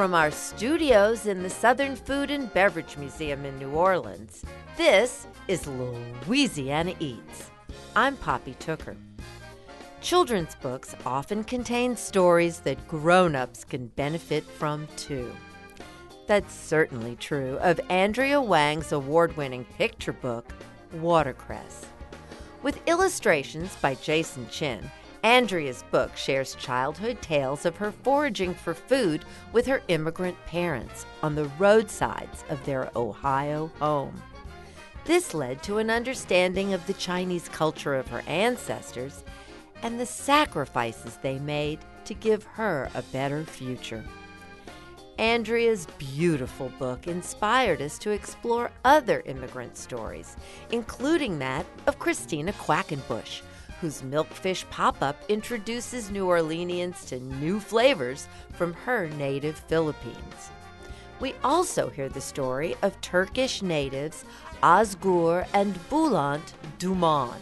From our studios in the Southern Food and Beverage Museum in New Orleans, this is Louisiana Eats. I'm Poppy Tooker. Children's books often contain stories that grown ups can benefit from too. That's certainly true of Andrea Wang's award winning picture book, Watercress. With illustrations by Jason Chin, Andrea's book shares childhood tales of her foraging for food with her immigrant parents on the roadsides of their Ohio home. This led to an understanding of the Chinese culture of her ancestors and the sacrifices they made to give her a better future. Andrea's beautiful book inspired us to explore other immigrant stories, including that of Christina Quackenbush whose Milkfish pop up introduces New Orleanians to new flavors from her native Philippines. We also hear the story of Turkish natives Ozgur and Bulent Duman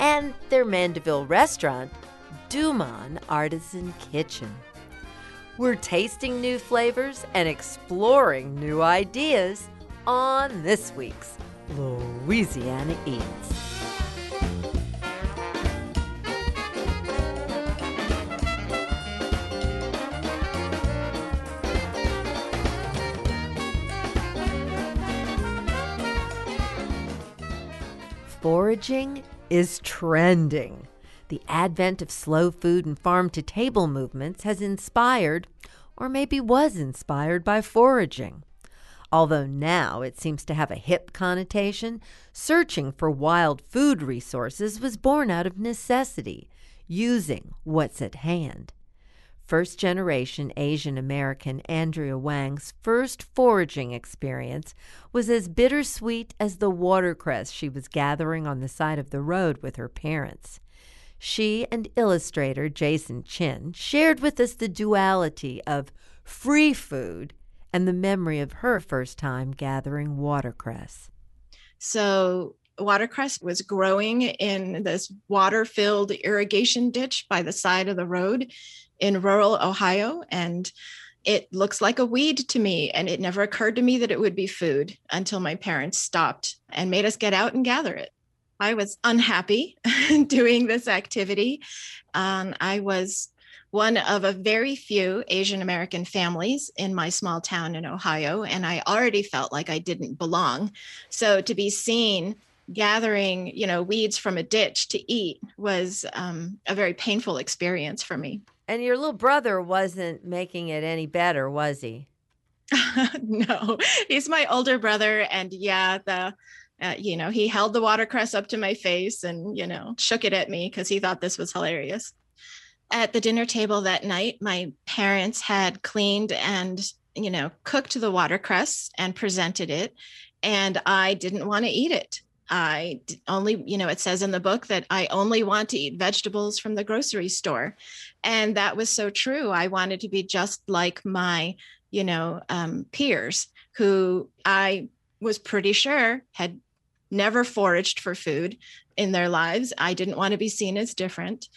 and their Mandeville restaurant, Duman Artisan Kitchen. We're tasting new flavors and exploring new ideas on this week's Louisiana Eats. Foraging is trending. The advent of slow food and farm to table movements has inspired, or maybe was inspired by foraging. Although now it seems to have a hip connotation, searching for wild food resources was born out of necessity, using what's at hand. First generation Asian American Andrea Wang's first foraging experience was as bittersweet as the watercress she was gathering on the side of the road with her parents. She and illustrator Jason Chin shared with us the duality of free food and the memory of her first time gathering watercress. So, watercress was growing in this water filled irrigation ditch by the side of the road in rural Ohio. And it looks like a weed to me. And it never occurred to me that it would be food until my parents stopped and made us get out and gather it. I was unhappy doing this activity. Um, I was one of a very few Asian American families in my small town in Ohio, and I already felt like I didn't belong. So to be seen gathering, you know, weeds from a ditch to eat was um, a very painful experience for me. And your little brother wasn't making it any better, was he? no, he's my older brother. And yeah, the, uh, you know, he held the watercress up to my face and, you know, shook it at me because he thought this was hilarious. At the dinner table that night, my parents had cleaned and, you know, cooked the watercress and presented it. And I didn't want to eat it. I only, you know, it says in the book that I only want to eat vegetables from the grocery store. And that was so true. I wanted to be just like my, you know, um, peers who I was pretty sure had never foraged for food in their lives. I didn't want to be seen as different.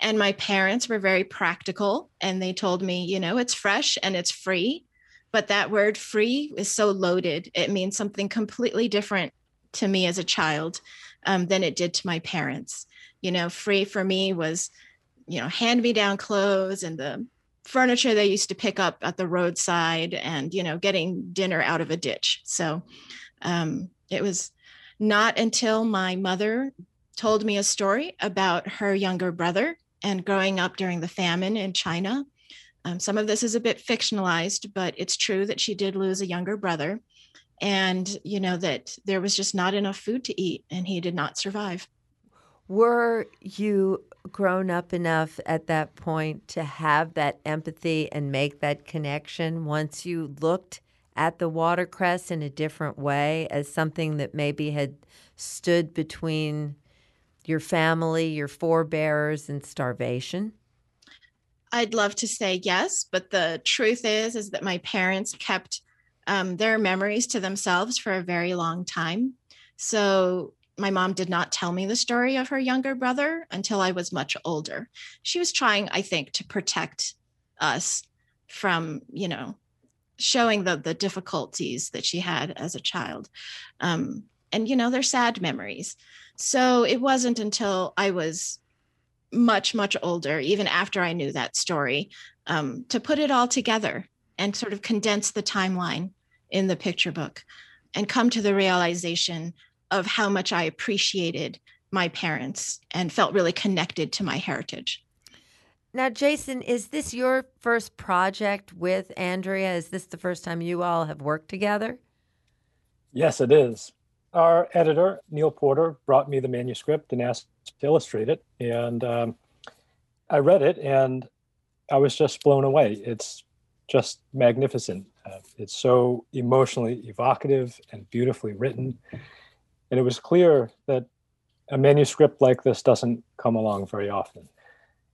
And my parents were very practical and they told me, you know, it's fresh and it's free. But that word free is so loaded. It means something completely different to me as a child um, than it did to my parents. You know, free for me was, you know, hand me down clothes and the furniture they used to pick up at the roadside and, you know, getting dinner out of a ditch. So um, it was not until my mother told me a story about her younger brother and growing up during the famine in China. Um, some of this is a bit fictionalized, but it's true that she did lose a younger brother and you know that there was just not enough food to eat and he did not survive were you grown up enough at that point to have that empathy and make that connection once you looked at the watercress in a different way as something that maybe had stood between your family, your forebears, and starvation? I'd love to say yes, but the truth is is that my parents kept um, their memories to themselves for a very long time. So my mom did not tell me the story of her younger brother until I was much older. She was trying, I think, to protect us from, you know, showing the the difficulties that she had as a child. Um, and you know, they're sad memories. So it wasn't until I was much, much older, even after I knew that story, um, to put it all together and sort of condense the timeline in the picture book and come to the realization of how much I appreciated my parents and felt really connected to my heritage. Now, Jason, is this your first project with Andrea? Is this the first time you all have worked together? Yes, it is. Our editor, Neal Porter, brought me the manuscript and asked to illustrate it. And um, I read it and I was just blown away. It's just magnificent. It's so emotionally evocative and beautifully written. And it was clear that a manuscript like this doesn't come along very often.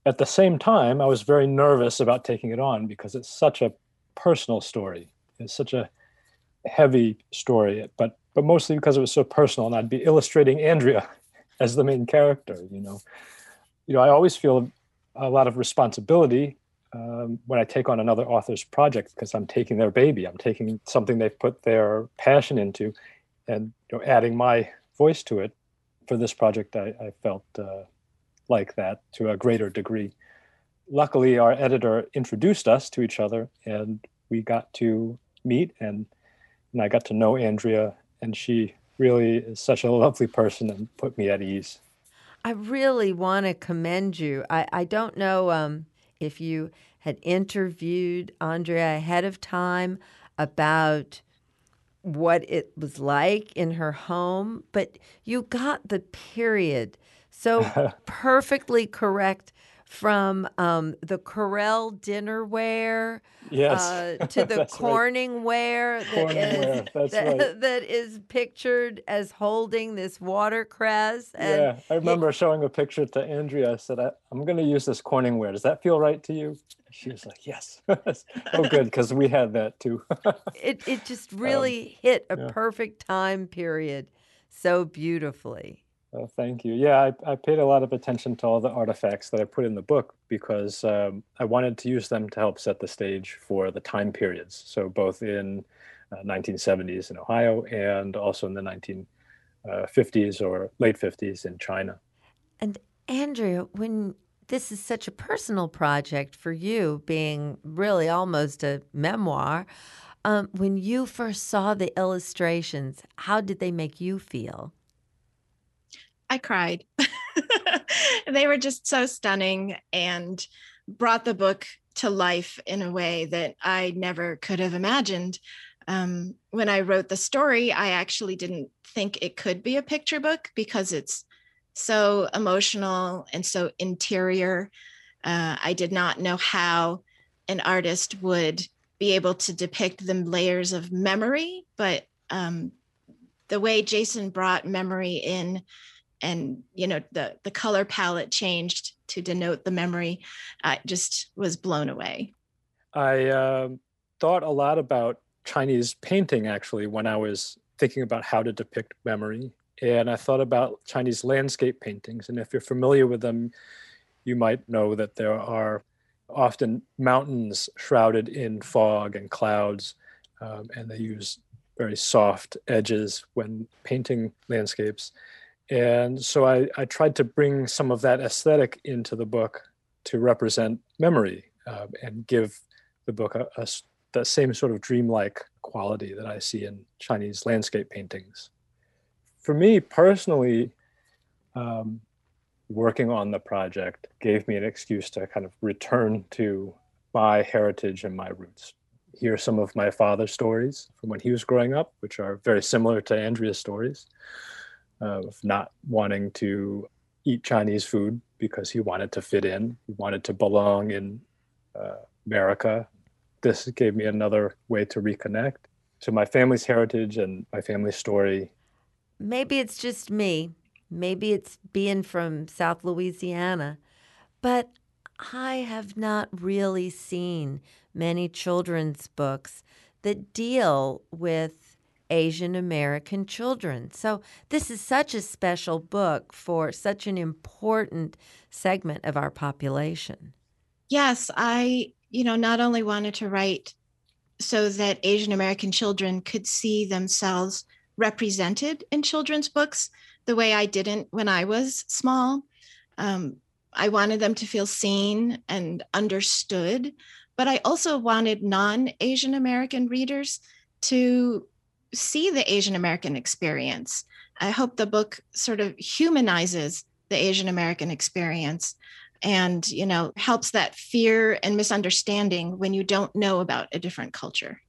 At the same time, I was very nervous about taking it on because it's such a personal story. It's such a heavy story, but but mostly because it was so personal, and I'd be illustrating Andrea as the main character. You know, you know, I always feel a lot of responsibility um, when I take on another author's project because I'm taking their baby. I'm taking something they've put their passion into, and you know, adding my voice to it. For this project, I, I felt uh, like that to a greater degree. Luckily, our editor introduced us to each other, and we got to meet, and, and I got to know Andrea, and she really is such a lovely person and put me at ease. I really want to commend you. I, I don't know um, if you had interviewed Andrea ahead of time about what it was like in her home, but you got the period. So perfectly correct from um, the Corelle dinnerware yes. uh, to the Corning right. ware that is, that, right. that is pictured as holding this watercress. And yeah, I remember it, showing a picture to Andrea. I said, I, am going to use this Corning ware. Does that feel right to you? She was like, yes. oh, good, because we had that too. it, it just really um, hit a yeah. perfect time period so beautifully. Oh, thank you. Yeah, I, I, paid a lot of attention to all the artifacts that I put in the book because um, I wanted to use them to help set the stage for the time periods. So both in uh, 1970s in Ohio and also in the 1950s uh, or late 50s in China. And Andrea, when this is such a personal project for you, being really almost a memoir, um, when you first saw the illustrations, how did they make you feel? I cried. they were just so stunning and brought the book to life in a way that I never could have imagined. Um, when I wrote the story, I actually didn't think it could be a picture book because it's so emotional and so interior. Uh, I did not know how an artist would be able to depict the layers of memory, but um, the way Jason brought memory in and you know the the color palette changed to denote the memory i just was blown away. I uh, thought a lot about chinese painting actually when i was thinking about how to depict memory. And i thought about chinese landscape paintings. And if you're familiar with them you might know that there are often mountains shrouded in fog and clouds um, and they use very soft edges when painting landscapes and so I, I tried to bring some of that aesthetic into the book to represent memory uh, and give the book a, a, the same sort of dreamlike quality that I see in Chinese landscape paintings. For me personally, um, working on the project gave me an excuse to kind of return to my heritage and my roots. Hear some of my father's stories from when he was growing up, which are very similar to Andrea's stories of not wanting to eat Chinese food because he wanted to fit in, he wanted to belong in uh, America. This gave me another way to reconnect to my family's heritage and my family's story. Maybe it's just me. Maybe it's being from South Louisiana. But I have not really seen many children's books that deal with Asian American children. So, this is such a special book for such an important segment of our population. Yes, I, you know, not only wanted to write so that Asian American children could see themselves represented in children's books the way I didn't when I was small. Um, I wanted them to feel seen and understood, but I also wanted non Asian American readers to see the Asian American experience. I hope the book sort of humanizes the Asian American experience and you know helps that fear and misunderstanding when you don't know about a different culture.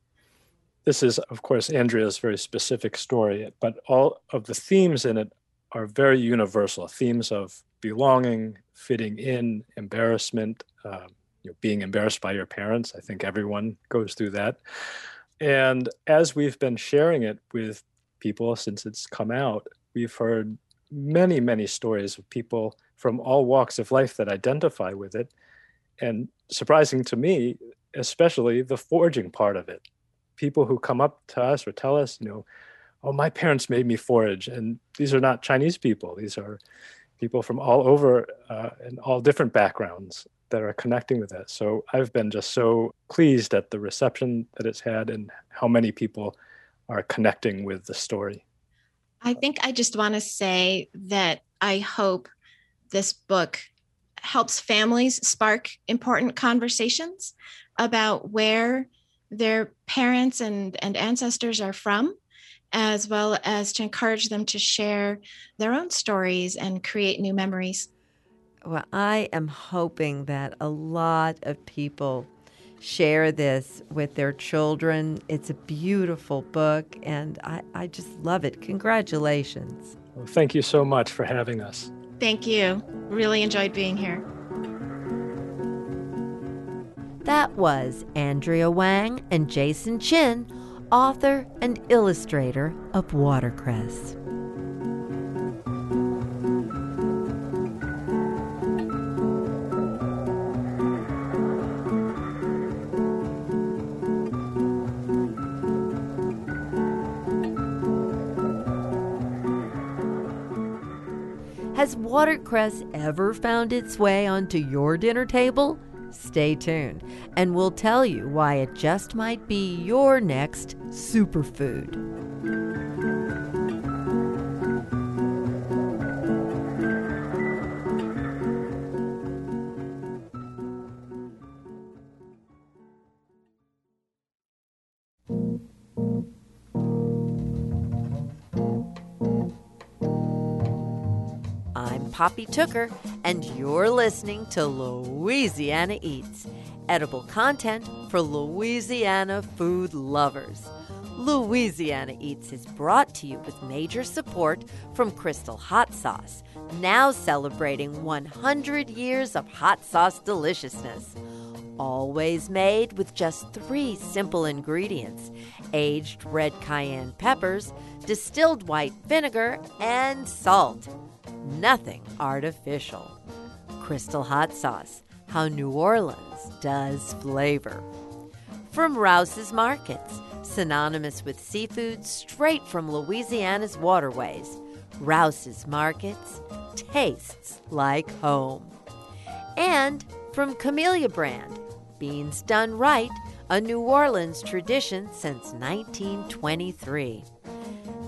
This is of course andrea's very specific story but all of the themes in it are very universal. Themes of belonging fitting in embarrassment um, you know, being embarrassed by your parents. I think everyone goes through that and as we've been sharing it with people since it's come out we've heard many many stories of people from all walks of life that identify with it. And surprising to me, especially the foraging part of it. People who come up to us or tell us, you know, oh, my parents made me forage. And these are not Chinese people, these are people from all over uh, and all different backgrounds that are connecting with it. So I've been just so pleased at the reception that it's had and how many people are connecting with the story. I think I just want to say that I hope this book helps families spark important conversations about where their parents and, and ancestors are from, as well as to encourage them to share their own stories and create new memories. Well, I am hoping that a lot of people share this with their children. It's a beautiful book, and I, I just love it. Congratulations. Well, thank you so much for having us. Thank you. Really enjoyed being here. That was Andrea Wang and Jason Chin, author and illustrator of Watercress. Watercress ever found its way onto your dinner table? Stay tuned, and we'll tell you why it just might be your next superfood. Poppy Tooker, and you're listening to Louisiana Eats, edible content for Louisiana food lovers. Louisiana Eats is brought to you with major support from Crystal Hot Sauce, now celebrating 100 years of hot sauce deliciousness. Always made with just three simple ingredients aged red cayenne peppers, distilled white vinegar, and salt nothing artificial. Crystal Hot Sauce, how New Orleans does flavor. From Rouse's Markets, synonymous with seafood straight from Louisiana's waterways, Rouse's Markets tastes like home. And from Camellia Brand, beans done right, a New Orleans tradition since 1923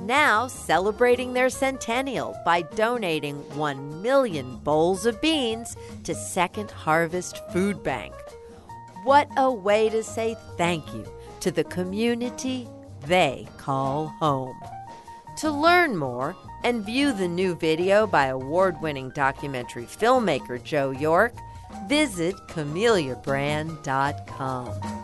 now celebrating their centennial by donating 1 million bowls of beans to Second Harvest Food Bank. What a way to say thank you to the community they call home. To learn more and view the new video by award winning documentary filmmaker Joe York, visit CamelliaBrand.com.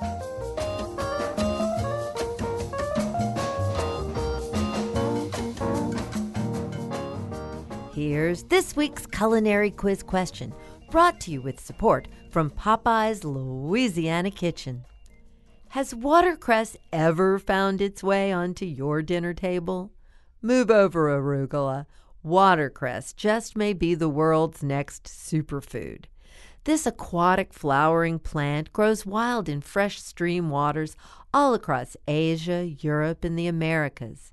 Here's this week's culinary quiz question, brought to you with support from Popeye's Louisiana Kitchen. Has watercress ever found its way onto your dinner table? Move over, arugula. Watercress just may be the world's next superfood. This aquatic flowering plant grows wild in fresh stream waters all across Asia, Europe, and the Americas.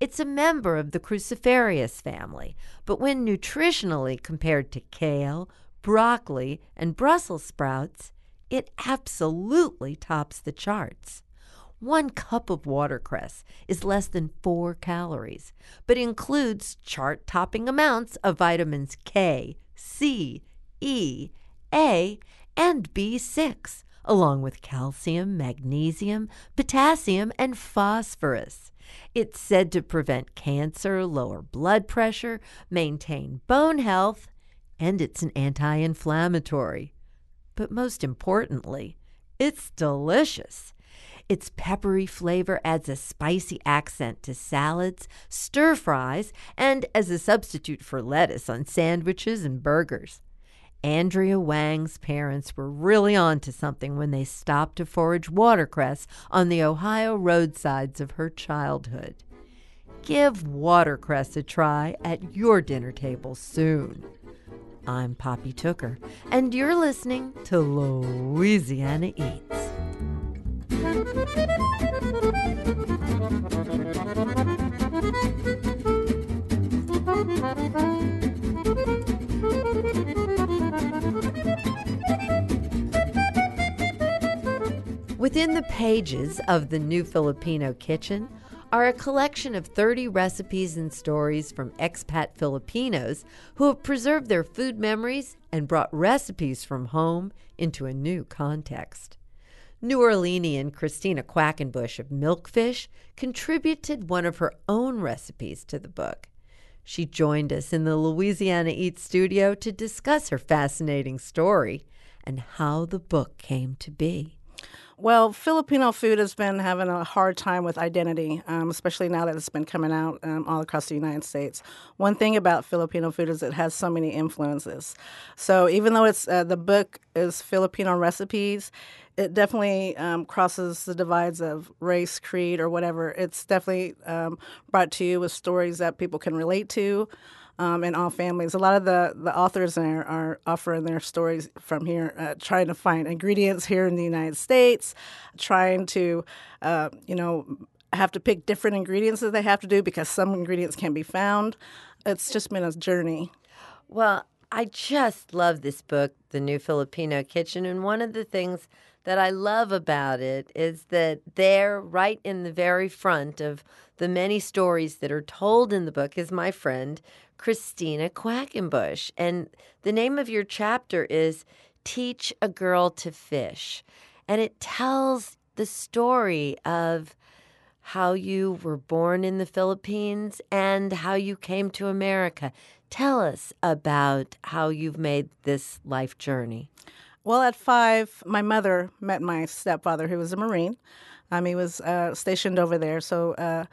It's a member of the cruciferous family, but when nutritionally compared to kale, broccoli, and Brussels sprouts, it absolutely tops the charts. One cup of watercress is less than four calories, but includes chart topping amounts of vitamins K, C, E, A, and B6, along with calcium, magnesium, potassium, and phosphorus. It's said to prevent cancer, lower blood pressure, maintain bone health, and it's an anti inflammatory. But most importantly, it's delicious. Its peppery flavor adds a spicy accent to salads, stir fries, and as a substitute for lettuce on sandwiches and burgers. Andrea Wang's parents were really on to something when they stopped to forage watercress on the Ohio roadsides of her childhood. Give watercress a try at your dinner table soon. I'm Poppy Tooker, and you're listening to Louisiana Eats. Within the pages of the New Filipino Kitchen are a collection of 30 recipes and stories from expat Filipinos who have preserved their food memories and brought recipes from home into a new context. New Orleanian Christina Quackenbush of Milkfish contributed one of her own recipes to the book. She joined us in the Louisiana Eat studio to discuss her fascinating story and how the book came to be. Well, Filipino food has been having a hard time with identity, um, especially now that it's been coming out um, all across the United States. One thing about Filipino food is it has so many influences. So even though it's uh, the book is Filipino recipes, it definitely um, crosses the divides of race, creed, or whatever. It's definitely um, brought to you with stories that people can relate to um, in all families. A lot of the, the authors are offering their stories from here, uh, trying to find ingredients here in the United States, trying to, uh, you know, have to pick different ingredients that they have to do because some ingredients can be found. It's just been a journey. Well, I just love this book, The New Filipino Kitchen. And one of the things that I love about it is that there, right in the very front of the many stories that are told in the book, is my friend Christina Quackenbush. And the name of your chapter is Teach a Girl to Fish. And it tells the story of how you were born in the Philippines and how you came to America. Tell us about how you've made this life journey. Well, at five, my mother met my stepfather, who was a Marine. Um, he was uh, stationed over there. So uh,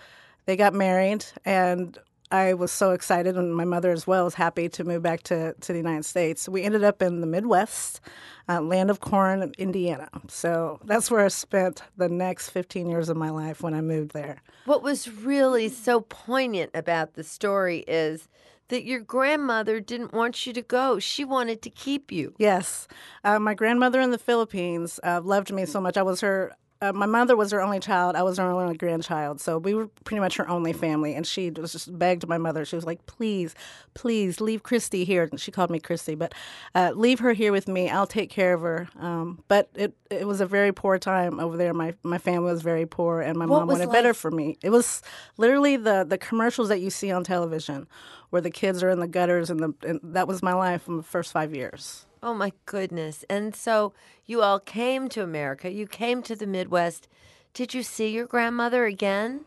they got married, and I was so excited, and my mother as well was happy to move back to, to the United States. We ended up in the Midwest, uh, land of corn, Indiana. So that's where I spent the next 15 years of my life when I moved there. What was really so poignant about the story is that your grandmother didn't want you to go. She wanted to keep you. Yes. Uh, my grandmother in the Philippines uh, loved me so much. I was her uh, my mother was her only child. I was her only grandchild. So we were pretty much her only family. And she was just begged my mother. She was like, please, please leave Christy here. And she called me Christy, but uh, leave her here with me. I'll take care of her. Um, but it, it was a very poor time over there. My, my family was very poor, and my what mom wanted like- better for me. It was literally the, the commercials that you see on television where the kids are in the gutters. And, the, and that was my life in the first five years. Oh my goodness. And so you all came to America. You came to the Midwest. Did you see your grandmother again?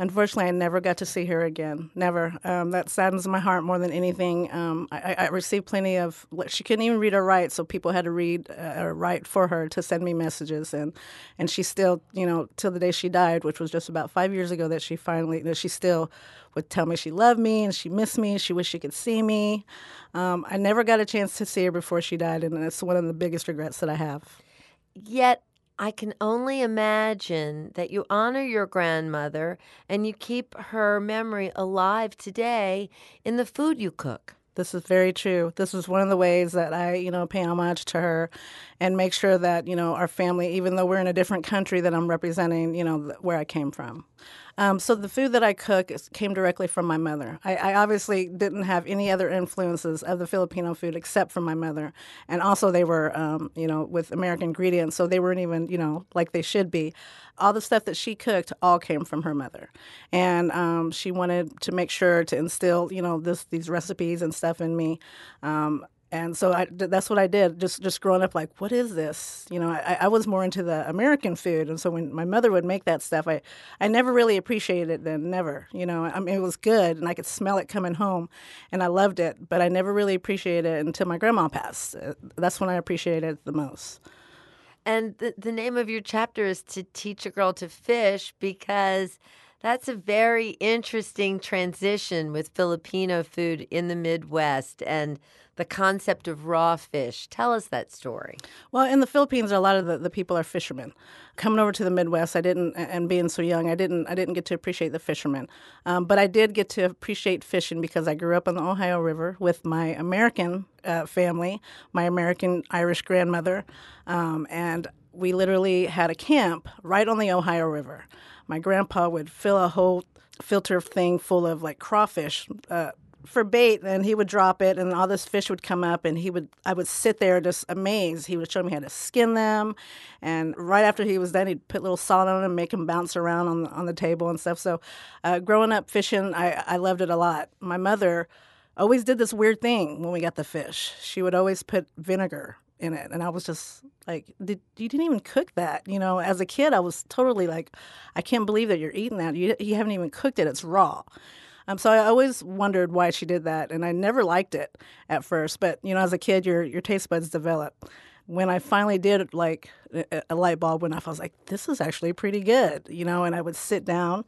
Unfortunately, I never got to see her again. Never. Um, that saddens my heart more than anything. Um, I, I, received plenty of. She couldn't even read or write, so people had to read uh, or write for her to send me messages, and and she still, you know, till the day she died, which was just about five years ago, that she finally that she still would tell me she loved me and she missed me. She wished she could see me. Um, I never got a chance to see her before she died, and it's one of the biggest regrets that I have. Yet I can only imagine that you honor your grandmother and you keep her memory alive today in the food you cook. This is very true. This is one of the ways that I, you know, pay homage to her and make sure that, you know, our family, even though we're in a different country that I'm representing, you know, where I came from. Um, so the food that I cook came directly from my mother. I, I, obviously didn't have any other influences of the Filipino food except from my mother, and also they were, um, you know, with American ingredients, so they weren't even, you know, like they should be. All the stuff that she cooked all came from her mother, and um, she wanted to make sure to instill, you know, this these recipes and stuff in me. And so I, that's what I did. Just just growing up, like, what is this? You know, I, I was more into the American food, and so when my mother would make that stuff, I I never really appreciated it then, never. You know, I mean, it was good, and I could smell it coming home, and I loved it, but I never really appreciated it until my grandma passed. Uh, that's when I appreciated it the most. And the the name of your chapter is to teach a girl to fish because. That's a very interesting transition with Filipino food in the Midwest and the concept of raw fish. Tell us that story. Well, in the Philippines, a lot of the, the people are fishermen. Coming over to the Midwest, I didn't, and being so young, I didn't, I didn't get to appreciate the fishermen. Um, but I did get to appreciate fishing because I grew up on the Ohio River with my American uh, family, my American Irish grandmother, um, and we literally had a camp right on the Ohio River. My grandpa would fill a whole filter thing full of like crawfish. Uh, for bait and he would drop it and all this fish would come up and he would I would sit there just amazed. He would show me how to skin them and right after he was done he'd put little salt on them, make them bounce around on the, on the table and stuff. So uh, growing up fishing, I, I loved it a lot. My mother always did this weird thing when we got the fish. She would always put vinegar in it and i was just like did, you didn't even cook that you know as a kid i was totally like i can't believe that you're eating that you, you haven't even cooked it it's raw um, so I always wondered why she did that, and I never liked it at first. But you know, as a kid, your your taste buds develop. When I finally did like a, light bulb went off, I was like, "This is actually pretty good," you know. And I would sit down,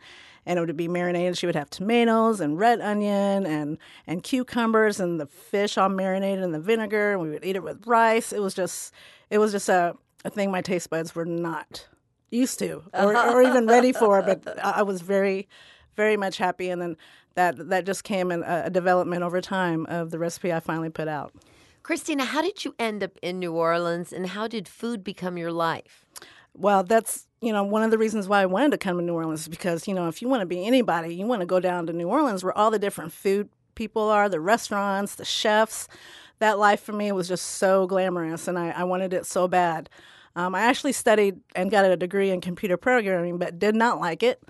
and it would be marinated. She would have tomatoes and red onion and and cucumbers and the fish all marinated in the vinegar. And we would eat it with rice. It was just it was just a, a thing my taste buds were not used to or, or even ready for. But I was very very much happy. And then that that just came in a, a development over time of the recipe I finally put out. Christina, how did you end up in New Orleans and how did food become your life? Well, that's you know one of the reasons why I wanted to come to New Orleans is because you know if you want to be anybody, you want to go down to New Orleans where all the different food people are, the restaurants, the chefs. That life for me was just so glamorous, and I, I wanted it so bad. Um, I actually studied and got a degree in computer programming, but did not like it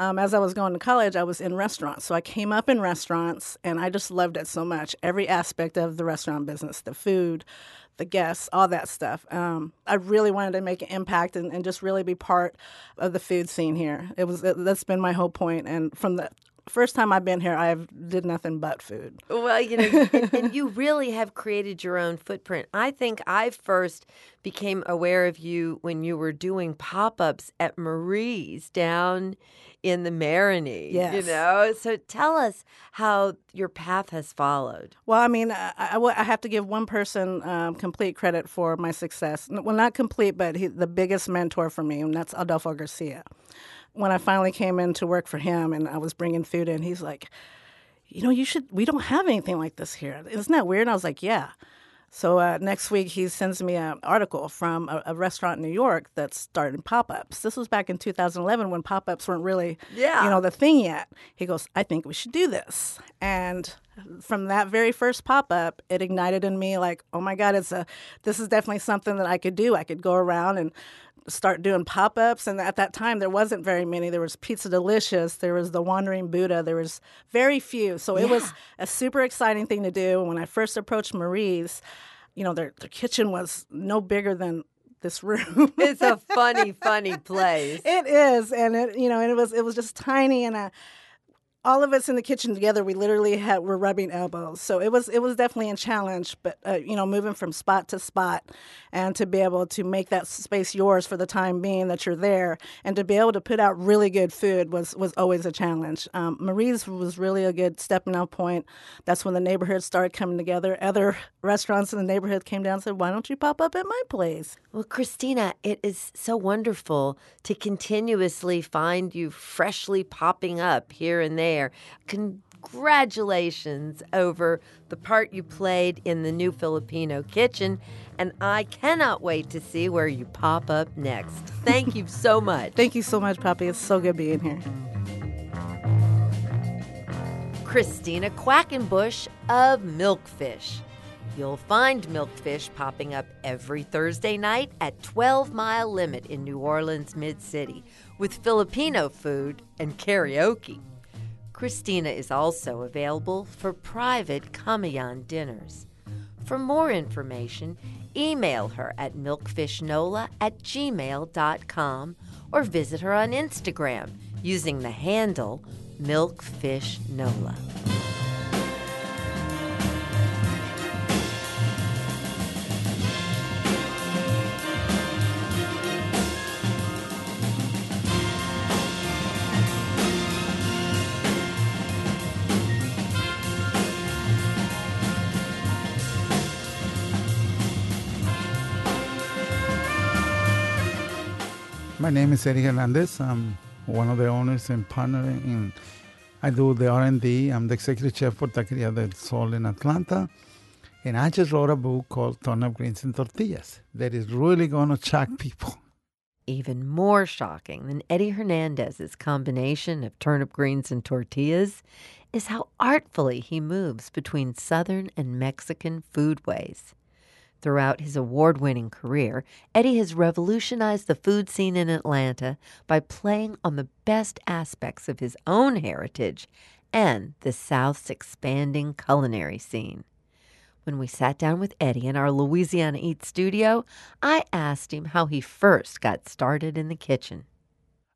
um, as I was going to college, I was in restaurants. So I came up in restaurants and I just loved it so much. Every aspect of the restaurant business, the food, the guests, all that stuff. Um, I really wanted to make an impact and, and, just really be part of the food scene here. It was that's been my whole point. And from the first time I've been here, I've did nothing but food. Well, you know, and, and, you really have created your own footprint. I think I first became aware of you when you were doing pop ups at Marie's down in the Marigny. Yes. You know, so tell us how your path has followed. Well, I mean, I, I, I have to give one person um, complete credit for my success. Well, not complete, but he, the biggest mentor for me, and that's Adolfo Garcia. When I finally came in to work for him and I was bringing food in, he's like, you know, you should, we don't have anything like this here. Isn't that weird? And I was like, yeah. So uh, next week, he sends me an article from a, a restaurant in New York that's starting pop ups. This was back in 2011 when pop ups weren't really, yeah. you know, the thing yet. He goes, I think we should do this. And from that very first pop up, it ignited in me like, oh my God, it's a, this is definitely something that I could do. I could go around and start doing pop-ups and at that time there wasn't very many there was pizza delicious there was the wandering buddha there was very few so it was a super exciting thing to do when i first approached marie's you know their, their kitchen was no bigger than this room. it's a funny, funny place. It is, and it you know, and it was it was just tiny, and uh, all of us in the kitchen together, we literally had were rubbing elbows. So it was it was definitely a challenge, but uh, you know, moving from spot to spot, and to be able to make that space yours for the time being that you're there, and to be able to put out really good food was was always a challenge. Um, Marie's was really a good stepping out point. That's when the neighborhood started coming together. Other restaurants in the neighborhood came down and said, "Why don't you pop up at my place?" Well, Christina, it is so wonderful to continuously find you freshly popping up here and there there. Congratulations over the part you played in the new Filipino kitchen, and I cannot wait to see where you pop up next. Thank you so much. Thank you so much, Poppy. It's so good being here. Christina Quackenbush of Milkfish. You'll find Milkfish popping up every Thursday night at 12 Mile Limit in New Orleans Mid City with Filipino food and karaoke. Christina is also available for private Kamayan dinners. For more information, email her at milkfishnola at gmail.com or visit her on Instagram using the handle milkfishnola. My name is Eddie Hernandez. I'm one of the owners and partner in. I do the R&D. I'm the executive chef for Taqueria del Sol in Atlanta. And I just wrote a book called Turnip Greens and Tortillas that is really going to shock people. Even more shocking than Eddie Hernandez's combination of turnip greens and tortillas is how artfully he moves between Southern and Mexican foodways. Throughout his award winning career, Eddie has revolutionized the food scene in Atlanta by playing on the best aspects of his own heritage and the South's expanding culinary scene. When we sat down with Eddie in our Louisiana Eat studio, I asked him how he first got started in the kitchen.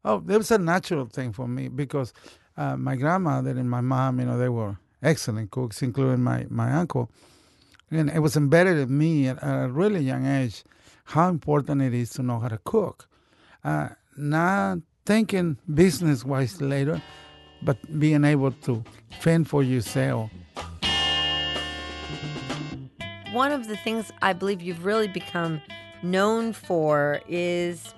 Oh, it was a natural thing for me because uh, my grandmother and my mom, you know, they were excellent cooks, including my, my uncle. And it was embedded in me at a really young age how important it is to know how to cook. Uh, not thinking business wise later, but being able to fend for yourself. One of the things I believe you've really become known for is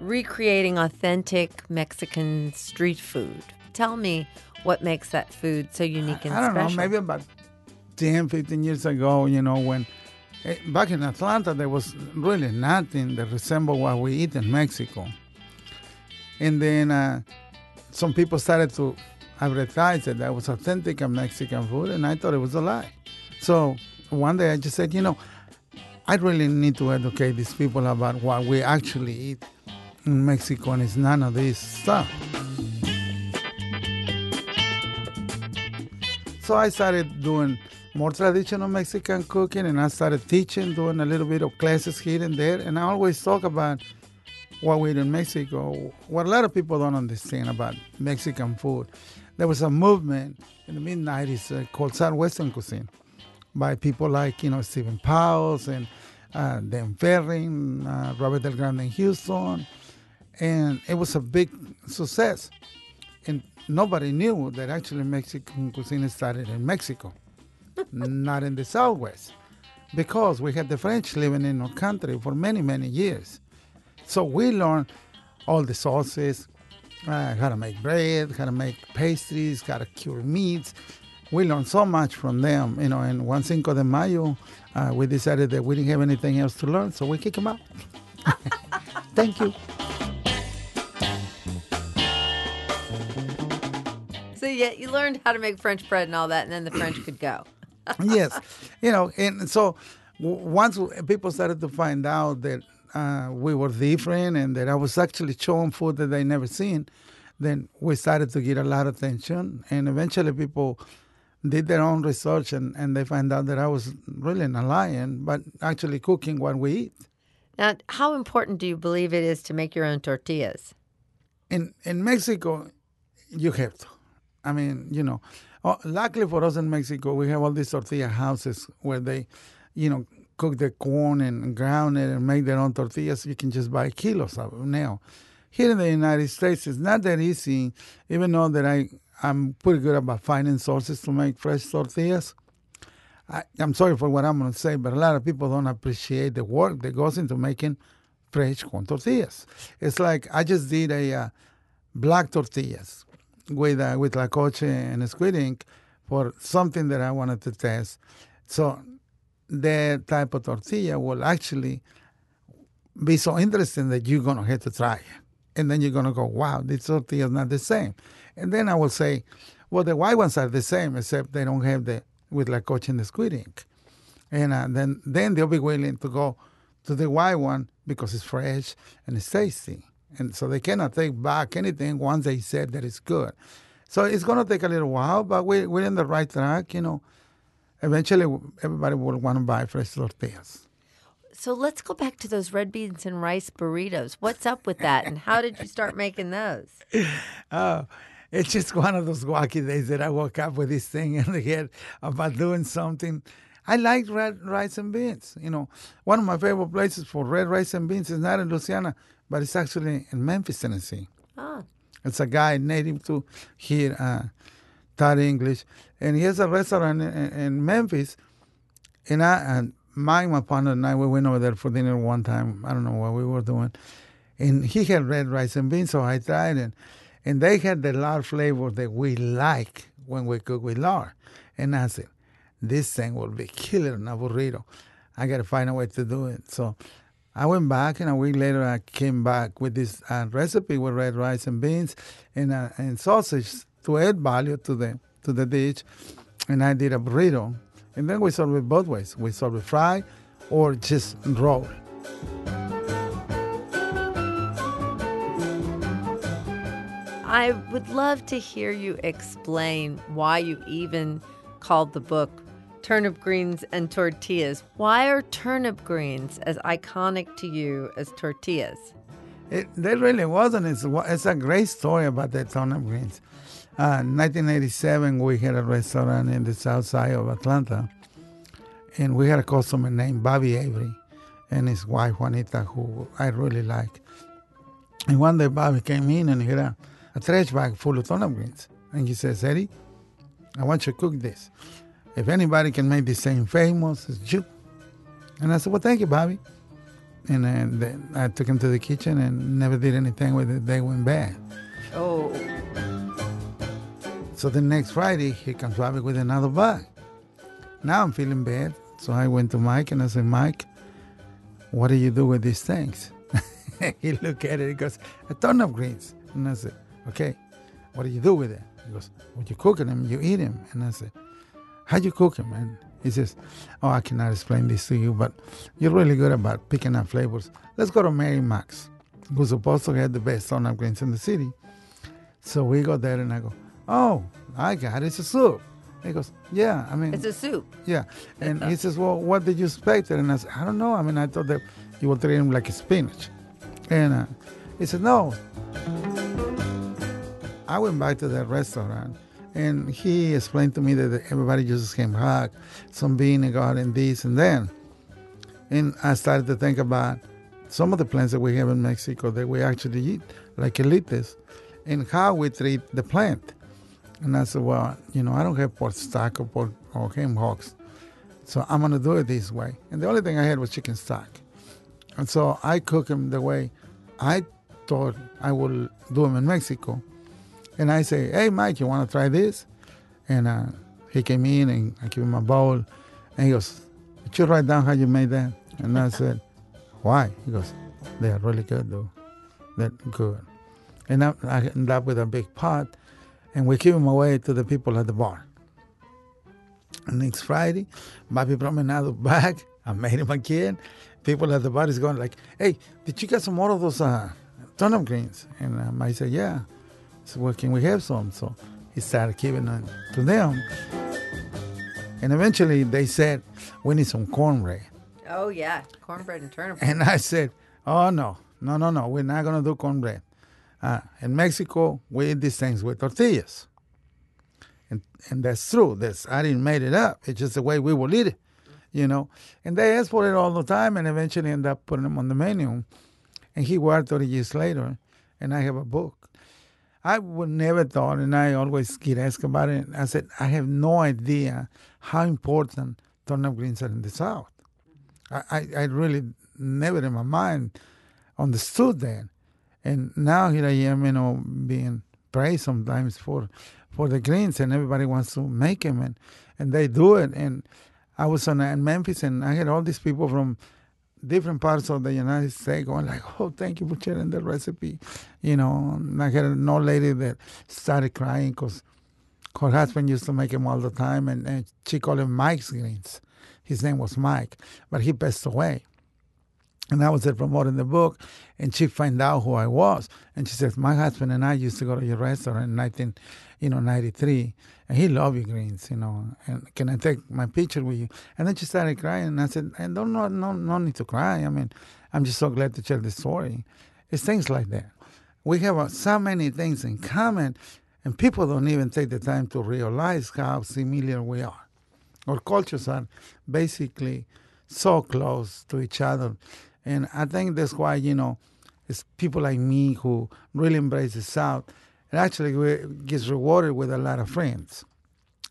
recreating authentic Mexican street food. Tell me what makes that food so unique and I don't special. know, maybe about 10, 15 years ago, you know, when eh, back in Atlanta, there was really nothing that resembled what we eat in Mexico. And then uh, some people started to advertise that that was authentic Mexican food, and I thought it was a lie. So one day I just said, you know, I really need to educate these people about what we actually eat in Mexico, and it's none of this stuff. So I started doing more traditional Mexican cooking and I started teaching, doing a little bit of classes here and there. And I always talk about what we do in Mexico, what a lot of people don't understand about Mexican food. There was a movement in the mid 90s uh, called Southwestern cuisine by people like, you know, Stephan Pyles and uh, Dean Fearing, uh, Robert Del Grande in Houston. And it was a big success. Nobody knew that actually Mexican cuisine started in Mexico, not in the Southwest, because we had the French living in our country for many, many years. So we learned all the sauces, uh, how to make bread, how to make pastries, how to cure meats. We learned so much from them, you know. And one Cinco de Mayo, uh, we decided that we didn't have anything else to learn, so we kicked them out. Thank you. So yeah, you learned how to make French bread and all that, and then the French could go. yes, you know, and so w- once people started to find out that uh, we were different and that I was actually showing food that they never seen, then we started to get a lot of attention, and eventually people did their own research and, and they find out that I was really not lying, but actually cooking what we eat. Now, how important do you believe it is to make your own tortillas? In in Mexico, you have to. I mean, you know, oh, luckily for us in Mexico, we have all these tortilla houses where they, you know, cook the corn and ground it and make their own tortillas. You can just buy kilos of now. Here in the United States, it's not that easy, even though that I, I'm pretty good about finding sources to make fresh tortillas. I, I'm sorry for what I'm going to say, but a lot of people don't appreciate the work that goes into making fresh corn tortillas. It's like I just did a uh, black tortillas with uh, huitlacoche and squid ink for something that I wanted to test. So that type of tortilla will actually be so interesting that you're gonna have to try it, and then you're gonna go, "Wow, this tortilla is not the same." And then I will say, "Well, the white ones are the same, except they don't have the huitlacoche and the squid ink." And uh, then then they'll be willing to go to the white one because it's fresh and it's tasty. And so they cannot take back anything once they said that it's good. So it's going to take a little while, but we're, we're in the right track. You know, eventually everybody will want to buy fresh tortillas. So let's go back to those red beans and rice burritos. What's up with that, and how did you start making those? Oh, it's just one of those wacky days that I woke up with this thing in the head about doing something. I like red rice and beans. You know, one of my favorite places for red rice and beans is not in Louisiana, but it's actually in Memphis, Tennessee. Oh, It's a guy native to here, uh, taught English, and he has a restaurant in, in Memphis. And I and Mike, my partner, and I we went over there for dinner one time. I don't know what we were doing, and he had red rice and beans, so I tried it, and they had the lard flavor that we like when we cook with lard. And I said, this thing will be killer in a burrito. I got to find a way to do it. So I went back, and a week later, I came back with this uh, recipe with red rice and beans and uh, and sausage to add value to the to the dish. And I did a burrito, and then we serve it both ways. We serve it fry or just roll. I would love to hear you explain why you even called the book Turnip Greens and Tortillas. Why are turnip greens as iconic to you as tortillas? It, there really wasn't. It's, it's a great story about the turnip greens. Uh, 1987, we had a restaurant in the south side of Atlanta, and we had a customer named Bobby Avery and his wife Juanita, who I really like. And one day Bobby came in and he had a, a trash bag full of turnip greens. And he says, Eddie, I want you to cook this. If anybody can make this thing famous, it's you. And I said, well, thank you, Bobby. And then I took him to the kitchen and never did anything with it. They went bad. Oh, So the next Friday, he comes back with another bag. Now I'm feeling bad. So I went to Mike and I said, Mike, what do you do with these things? he looked at it. He goes, a ton of greens. And I said, okay, what do you do with it? He goes, well, you cook them, you eat them. And I said, how you cook them? And he says, oh, I cannot explain this to you, but you're really good about picking up flavors. Let's go to Mary Mac's, who's supposed to have the best turnip greens in the city. So we go there and I go, oh, I got it. It's a soup. He goes, yeah, I mean, it's a soup. yeah. And he says, well, what did you expect? And I said, I don't know. I mean, I thought that you would treat him like a spinach. And uh, he said, no. I went back to that restaurant and he explained to me that everybody came hot, some vinegar and this and then. And I started to think about some of the plants that we have in Mexico that we actually eat, like quelites, and how we treat the plant. And I said, well, you know, I don't have pork stock or pork or ham hocks, so I'm gonna do it this way. And the only thing I had was chicken stock, and so I cook them the way I thought I would do them in Mexico. And I say, hey, Mike, you want to try this? And uh, he came in and I give him a bowl, and he goes, did you write down how you made that? And I said, why? He goes, they are really good, though. They're good. And I, I end up with a big pot, and we give them away to the people at the bar. And next Friday, Bobby another bag. I made him again. People at the bar is going like, hey, did you get some more of those uh, turnip greens? And um, I said, yeah. So well, can we have some? So he started giving it to them. And eventually they said, we need some cornbread. Oh yeah, cornbread and turnip. And I said, oh, no, no, no, no, we're not going to do cornbread. Uh, in Mexico, we eat these things with tortillas. And, and that's true. That's, I didn't make it up. It's just the way we will eat it, you know. And they asked for it all the time and eventually end up putting them on the menu. And he worked 30 years later, and I have a book. I would never thought, and I always get asked about it. I said, I have no idea how important turnip greens are in the South. I, I, I really never in my mind understood that. And now here I am, you know, being praised sometimes for for the greens, and everybody wants to make them, and, and they do it. And I was on, uh, in Memphis, and I had all these people from different parts of the United States going like, "Oh, thank you for sharing the recipe," you know. I had an old lady that started crying because her husband used to make them all the time, and, and she called him Mike's greens. His name was Mike, but he passed away. And I was there promoting the book, and she found out who I was, and she says, "My husband and I used to go to your restaurant in 19, you know, 93, and he loved you greens, you know. And can I take my picture with you?" And then she started crying, and I said, I don't know, no no need to cry. I mean, I'm just so glad to share the story. It's things like that. We have uh, so many things in common, and people don't even take the time to realize how similar we are. Our cultures are basically so close to each other." And I think that's why, you know, it's people like me who really embrace the South and actually gets rewarded with a lot of friends.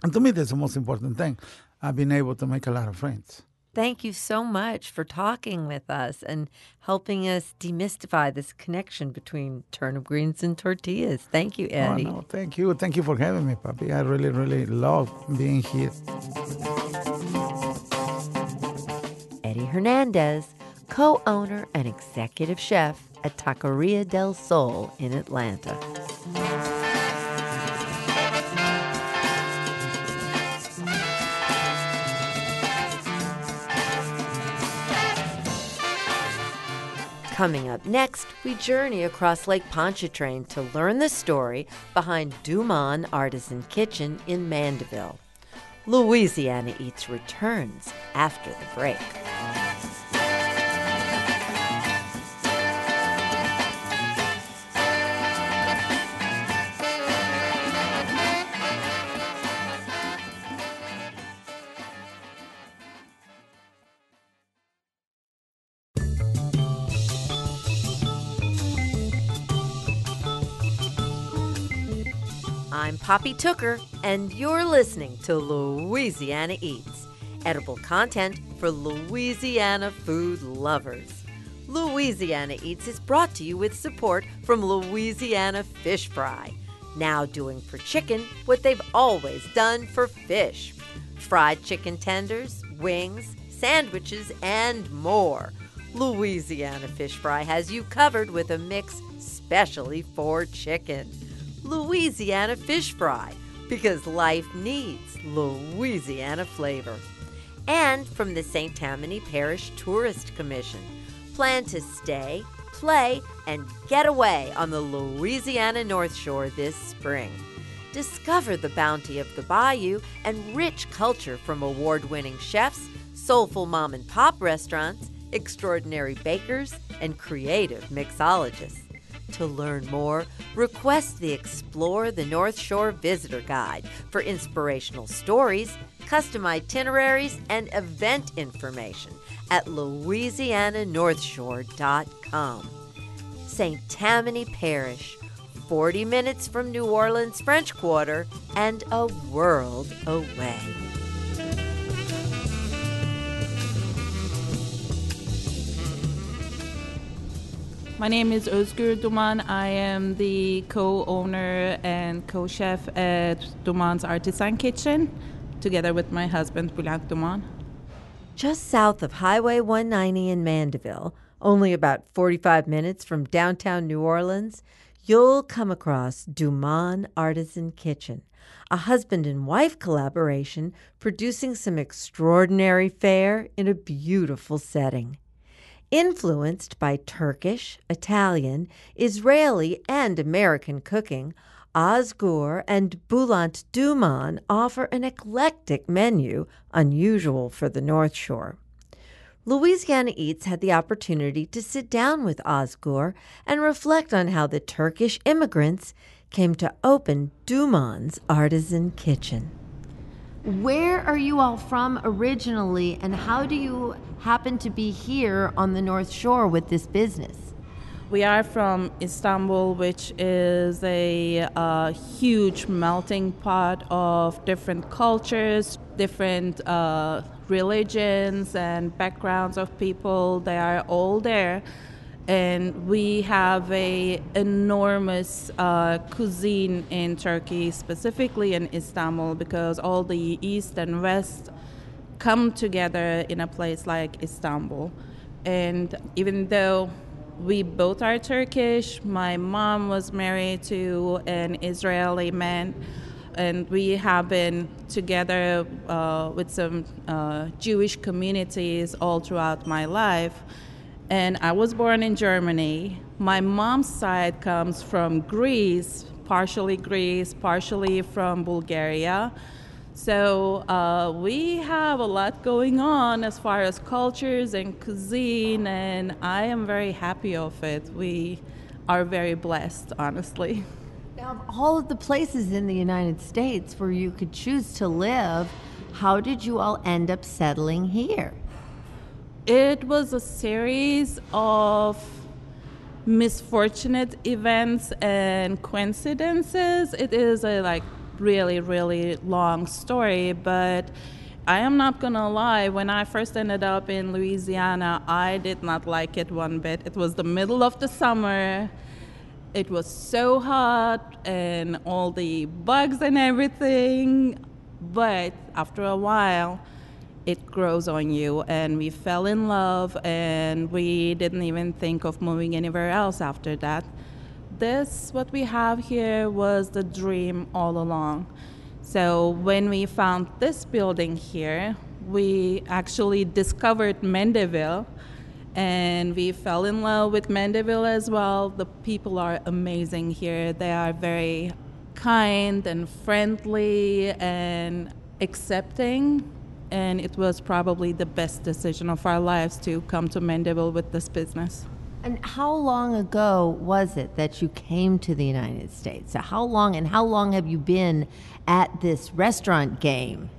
And to me, that's the most important thing. I've been able to make a lot of friends. Thank you so much for talking with us and helping us demystify this connection between turnip greens and tortillas. Thank you, Eddie. Oh, no, thank you. Thank you for having me, Poppy. I really, really love being here. Eddie Hernandez co owner and executive chef at Taqueria del Sol in Atlanta. Coming up next, we journey across Lake Pontchartrain to learn the story behind Duman Artisan Kitchen in Mandeville. Louisiana Eats returns after the break. Poppy Tooker, and you're listening to Louisiana Eats, edible content for Louisiana food lovers. Louisiana Eats is brought to you with support from Louisiana Fish Fry, now doing for chicken what they've always done for fish fried chicken tenders, wings, sandwiches, and more. Louisiana Fish Fry has you covered with a mix specially for chicken. Louisiana fish fry because life needs Louisiana flavor. And from the St. Tammany Parish Tourist Commission, plan to stay, play, and get away on the Louisiana North Shore this spring. Discover the bounty of the bayou and rich culture from award winning chefs, soulful mom and pop restaurants, extraordinary bakers, and creative mixologists. To learn more, request the Explore the North Shore Visitor Guide for inspirational stories, custom itineraries, and event information at louisiananorthshore.com. St. Tammany Parish, 40 minutes from New Orleans French Quarter and a world away. My name is Özgür Duman. I am the co-owner and co-chef at Duman's Artisan Kitchen, together with my husband Bülent Duman. Just south of Highway 190 in Mandeville, only about 45 minutes from downtown New Orleans, you'll come across Duman Artisan Kitchen, a husband and wife collaboration producing some extraordinary fare in a beautiful setting. Influenced by Turkish, Italian, Israeli, and American cooking, Ozgur and Bülent Duman offer an eclectic menu unusual for the North Shore. Louisiana Eats had the opportunity to sit down with Ozgur and reflect on how the Turkish immigrants came to open Duman's Artisan Kitchen. Where are you all from originally, and how do you happen to be here on the North Shore with this business? We are from Istanbul, which is a uh, huge melting pot of different cultures, different uh, religions, and backgrounds of people. They are all there and we have a enormous uh, cuisine in Turkey, specifically in Istanbul, because all the east and west come together in a place like Istanbul. And even though we both are Turkish, my mom was married to an Israeli man, and we have been together uh, with some uh, Jewish communities all throughout my life and I was born in Germany. My mom's side comes from Greece, partially Greece, partially from Bulgaria. So uh, we have a lot going on as far as cultures and cuisine, and I am very happy of it. We are very blessed, honestly. Now, of all of the places in the United States where you could choose to live, how did you all end up settling here? It was a series of misfortunate events and coincidences. It is a like really really long story, but I am not gonna lie, when I first ended up in Louisiana, I did not like it one bit. It was the middle of the summer. It was so hot and all the bugs and everything. But after a while, it grows on you. And we fell in love and we didn't even think of moving anywhere else after that. This what we have here was the dream all along. So when we found this building here we actually discovered Mandeville and we fell in love with Mandeville as well. The people are amazing here. They are very kind and friendly and accepting and it was probably the best decision of our lives to come to Mandeville with this business. And how long ago was it that you came to the United States? So how long and how long have you been at this restaurant game?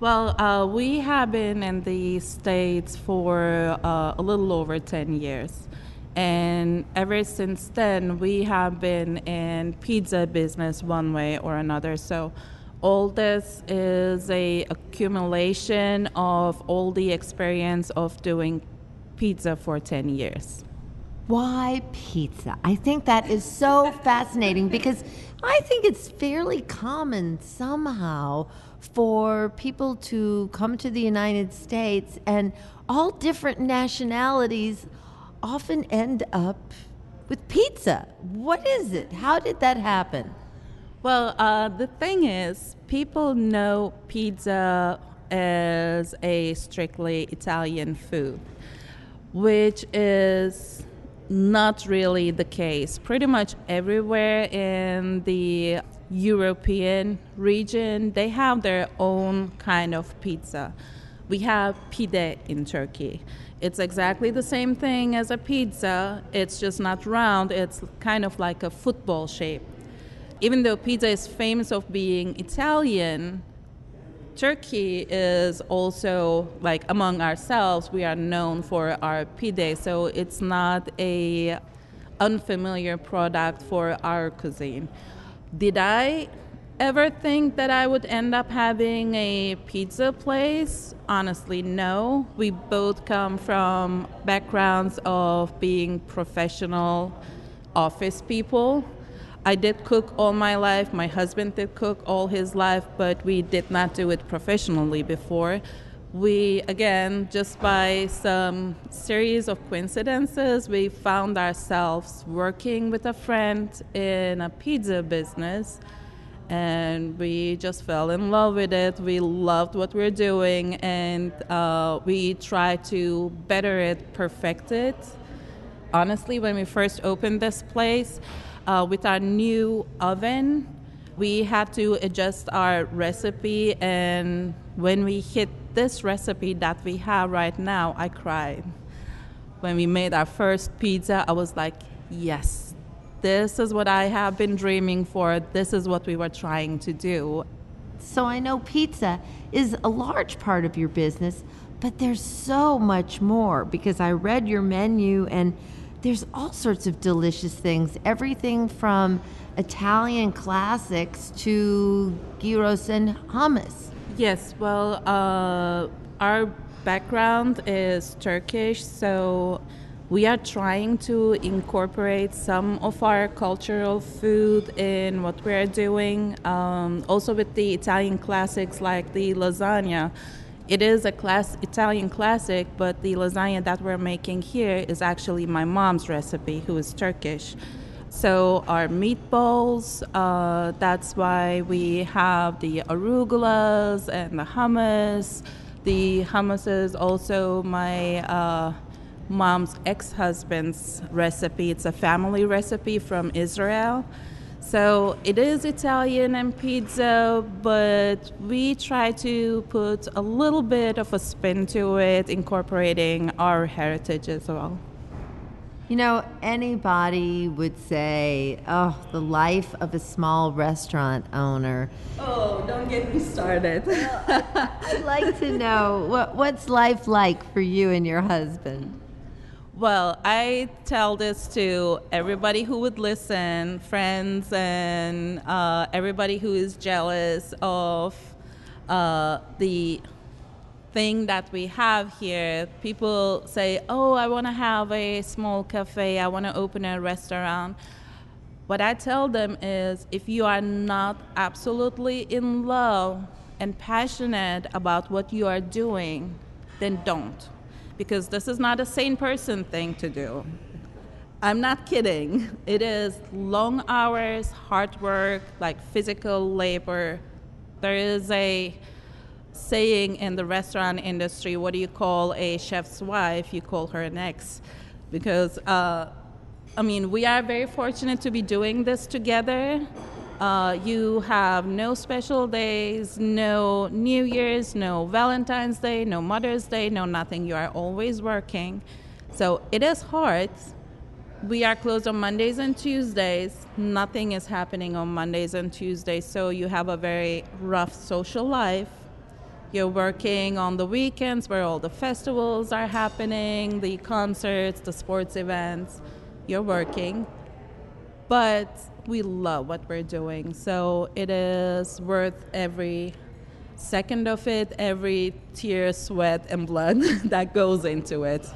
Well, uh, we have been in the States for uh, a little over 10 years. And ever since then, we have been in pizza business one way or another. So all this is a accumulation of all the experience of doing pizza for 10 years. Why pizza? I think that is so fascinating because i think it's fairly common somehow for people to come to the united states and all different nationalities often end up with pizza. What is it? How did that happen well, uh, the thing is, people know pizza as a strictly Italian food, which is not really the case. Pretty much everywhere in the European region, they have their own kind of pizza. We have pide in Turkey. It's exactly the same thing as a pizza, it's just not round, it's kind of like a football shape even though pizza is famous of being Italian, Turkey is also like among ourselves we are known for our pide, so it's not a unfamiliar product for our cuisine. Did I ever think that I would end up having a pizza place? Honestly, no. We both come from backgrounds of being professional office people I did cook all my life. My husband did cook all his life, but we did not do it professionally before. We, again, just by some series of coincidences, we found ourselves working with a friend in a pizza business and we just fell in love with it. We loved what we are doing, and uh, we tried to better it, perfect it. Honestly, when we first opened this place, uh, with our new oven, we had to adjust our recipe, and when we hit this recipe that we have right now, I cried. When we made our first pizza, I was like, yes, this is what I have been dreaming for. This is what we were trying to do. So I know pizza is a large part of your business, but there's so much more because I read your menu and there's all sorts of delicious things. Everything from Italian classics to gyros and hummus. Yes, well, uh, our background is Turkish, so we are trying to incorporate some of our cultural food in what we're doing. Um, also, with the Italian classics like the lasagna. It is a class Italian classic, but the lasagna that we're making here is actually my mom's recipe, who is Turkish. So our meatballs, uh, that's why we have the arugulas and the hummus. The hummus is also my uh, mom's ex-husband's recipe. It's a family recipe from Israel. So it is Italian and pizza, but we try to put a little bit of a spin to it, incorporating our heritage as well. You know, anybody would say, oh, the life of a small restaurant owner. Oh, don't get me started. I'd like to know what, what's life like for you and your husband? Well, I tell this to everybody who would listen, friends, and uh, everybody who is jealous of uh, the thing that we have here. People say, Oh, I want to have a small cafe, I want to open a restaurant. What I tell them is if you are not absolutely in love and passionate about what you are doing, then don't because this is not a sane person thing to do. I'm not kidding. It is long hours, hard work, like physical labor. There is a saying in the restaurant industry what do you call a chef's wife? You call her an ex. Because, uh, I mean, we are very fortunate to be doing this together. Uh, you have no special days, no New Year's, no Valentine's Day, no Mother's Day, no nothing. You are always working. So it is hard. We are closed on Mondays and Tuesdays. Nothing is happening on Mondays and Tuesdays. So you have a very rough social life. You're working on the weekends where all the festivals are happening, the concerts, the sports events. You're working. But we love what we're doing. So it is worth every second of it, every tear, sweat, and blood that goes into it.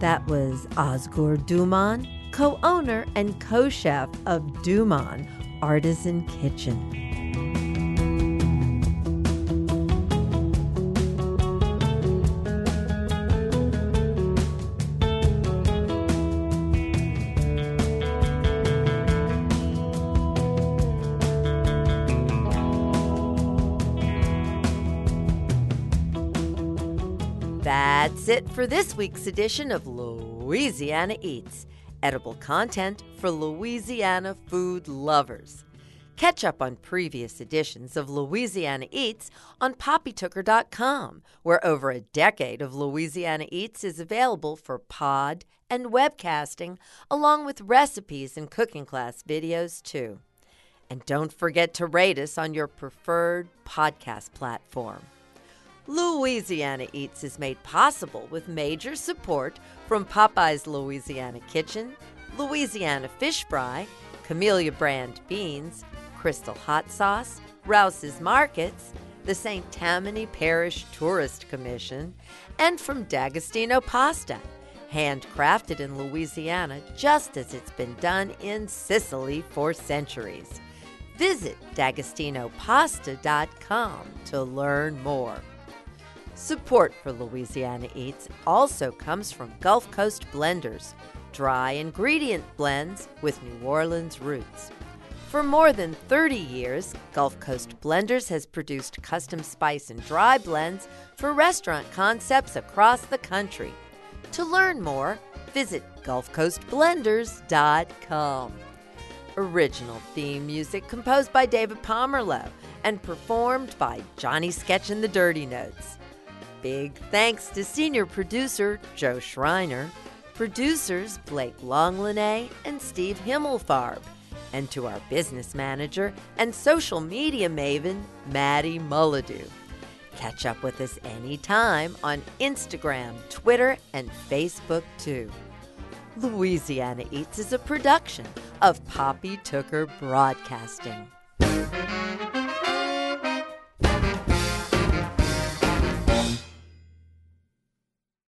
That was Ozgur Duman, co owner and co chef of Duman Artisan Kitchen. It for this week's edition of Louisiana Eats, edible content for Louisiana food lovers. Catch up on previous editions of Louisiana Eats on poppytooker.com, where over a decade of Louisiana Eats is available for pod and webcasting, along with recipes and cooking class videos, too. And don't forget to rate us on your preferred podcast platform. Louisiana Eats is made possible with major support from Popeye's Louisiana Kitchen, Louisiana Fish Fry, Camellia Brand Beans, Crystal Hot Sauce, Rouse's Markets, the St. Tammany Parish Tourist Commission, and from D'Agostino Pasta, handcrafted in Louisiana just as it's been done in Sicily for centuries. Visit d'agostinopasta.com to learn more. Support for Louisiana Eats also comes from Gulf Coast Blenders, dry ingredient blends with New Orleans roots. For more than 30 years, Gulf Coast Blenders has produced custom spice and dry blends for restaurant concepts across the country. To learn more, visit GulfCoastBlenders.com. Original theme music composed by David Pomerlow and performed by Johnny Sketch and the Dirty Notes. Big thanks to senior producer Joe Schreiner, producers Blake Longlinay and Steve Himmelfarb, and to our business manager and social media maven, Maddie Mullidew. Catch up with us anytime on Instagram, Twitter, and Facebook too. Louisiana Eats is a production of Poppy Tooker Broadcasting.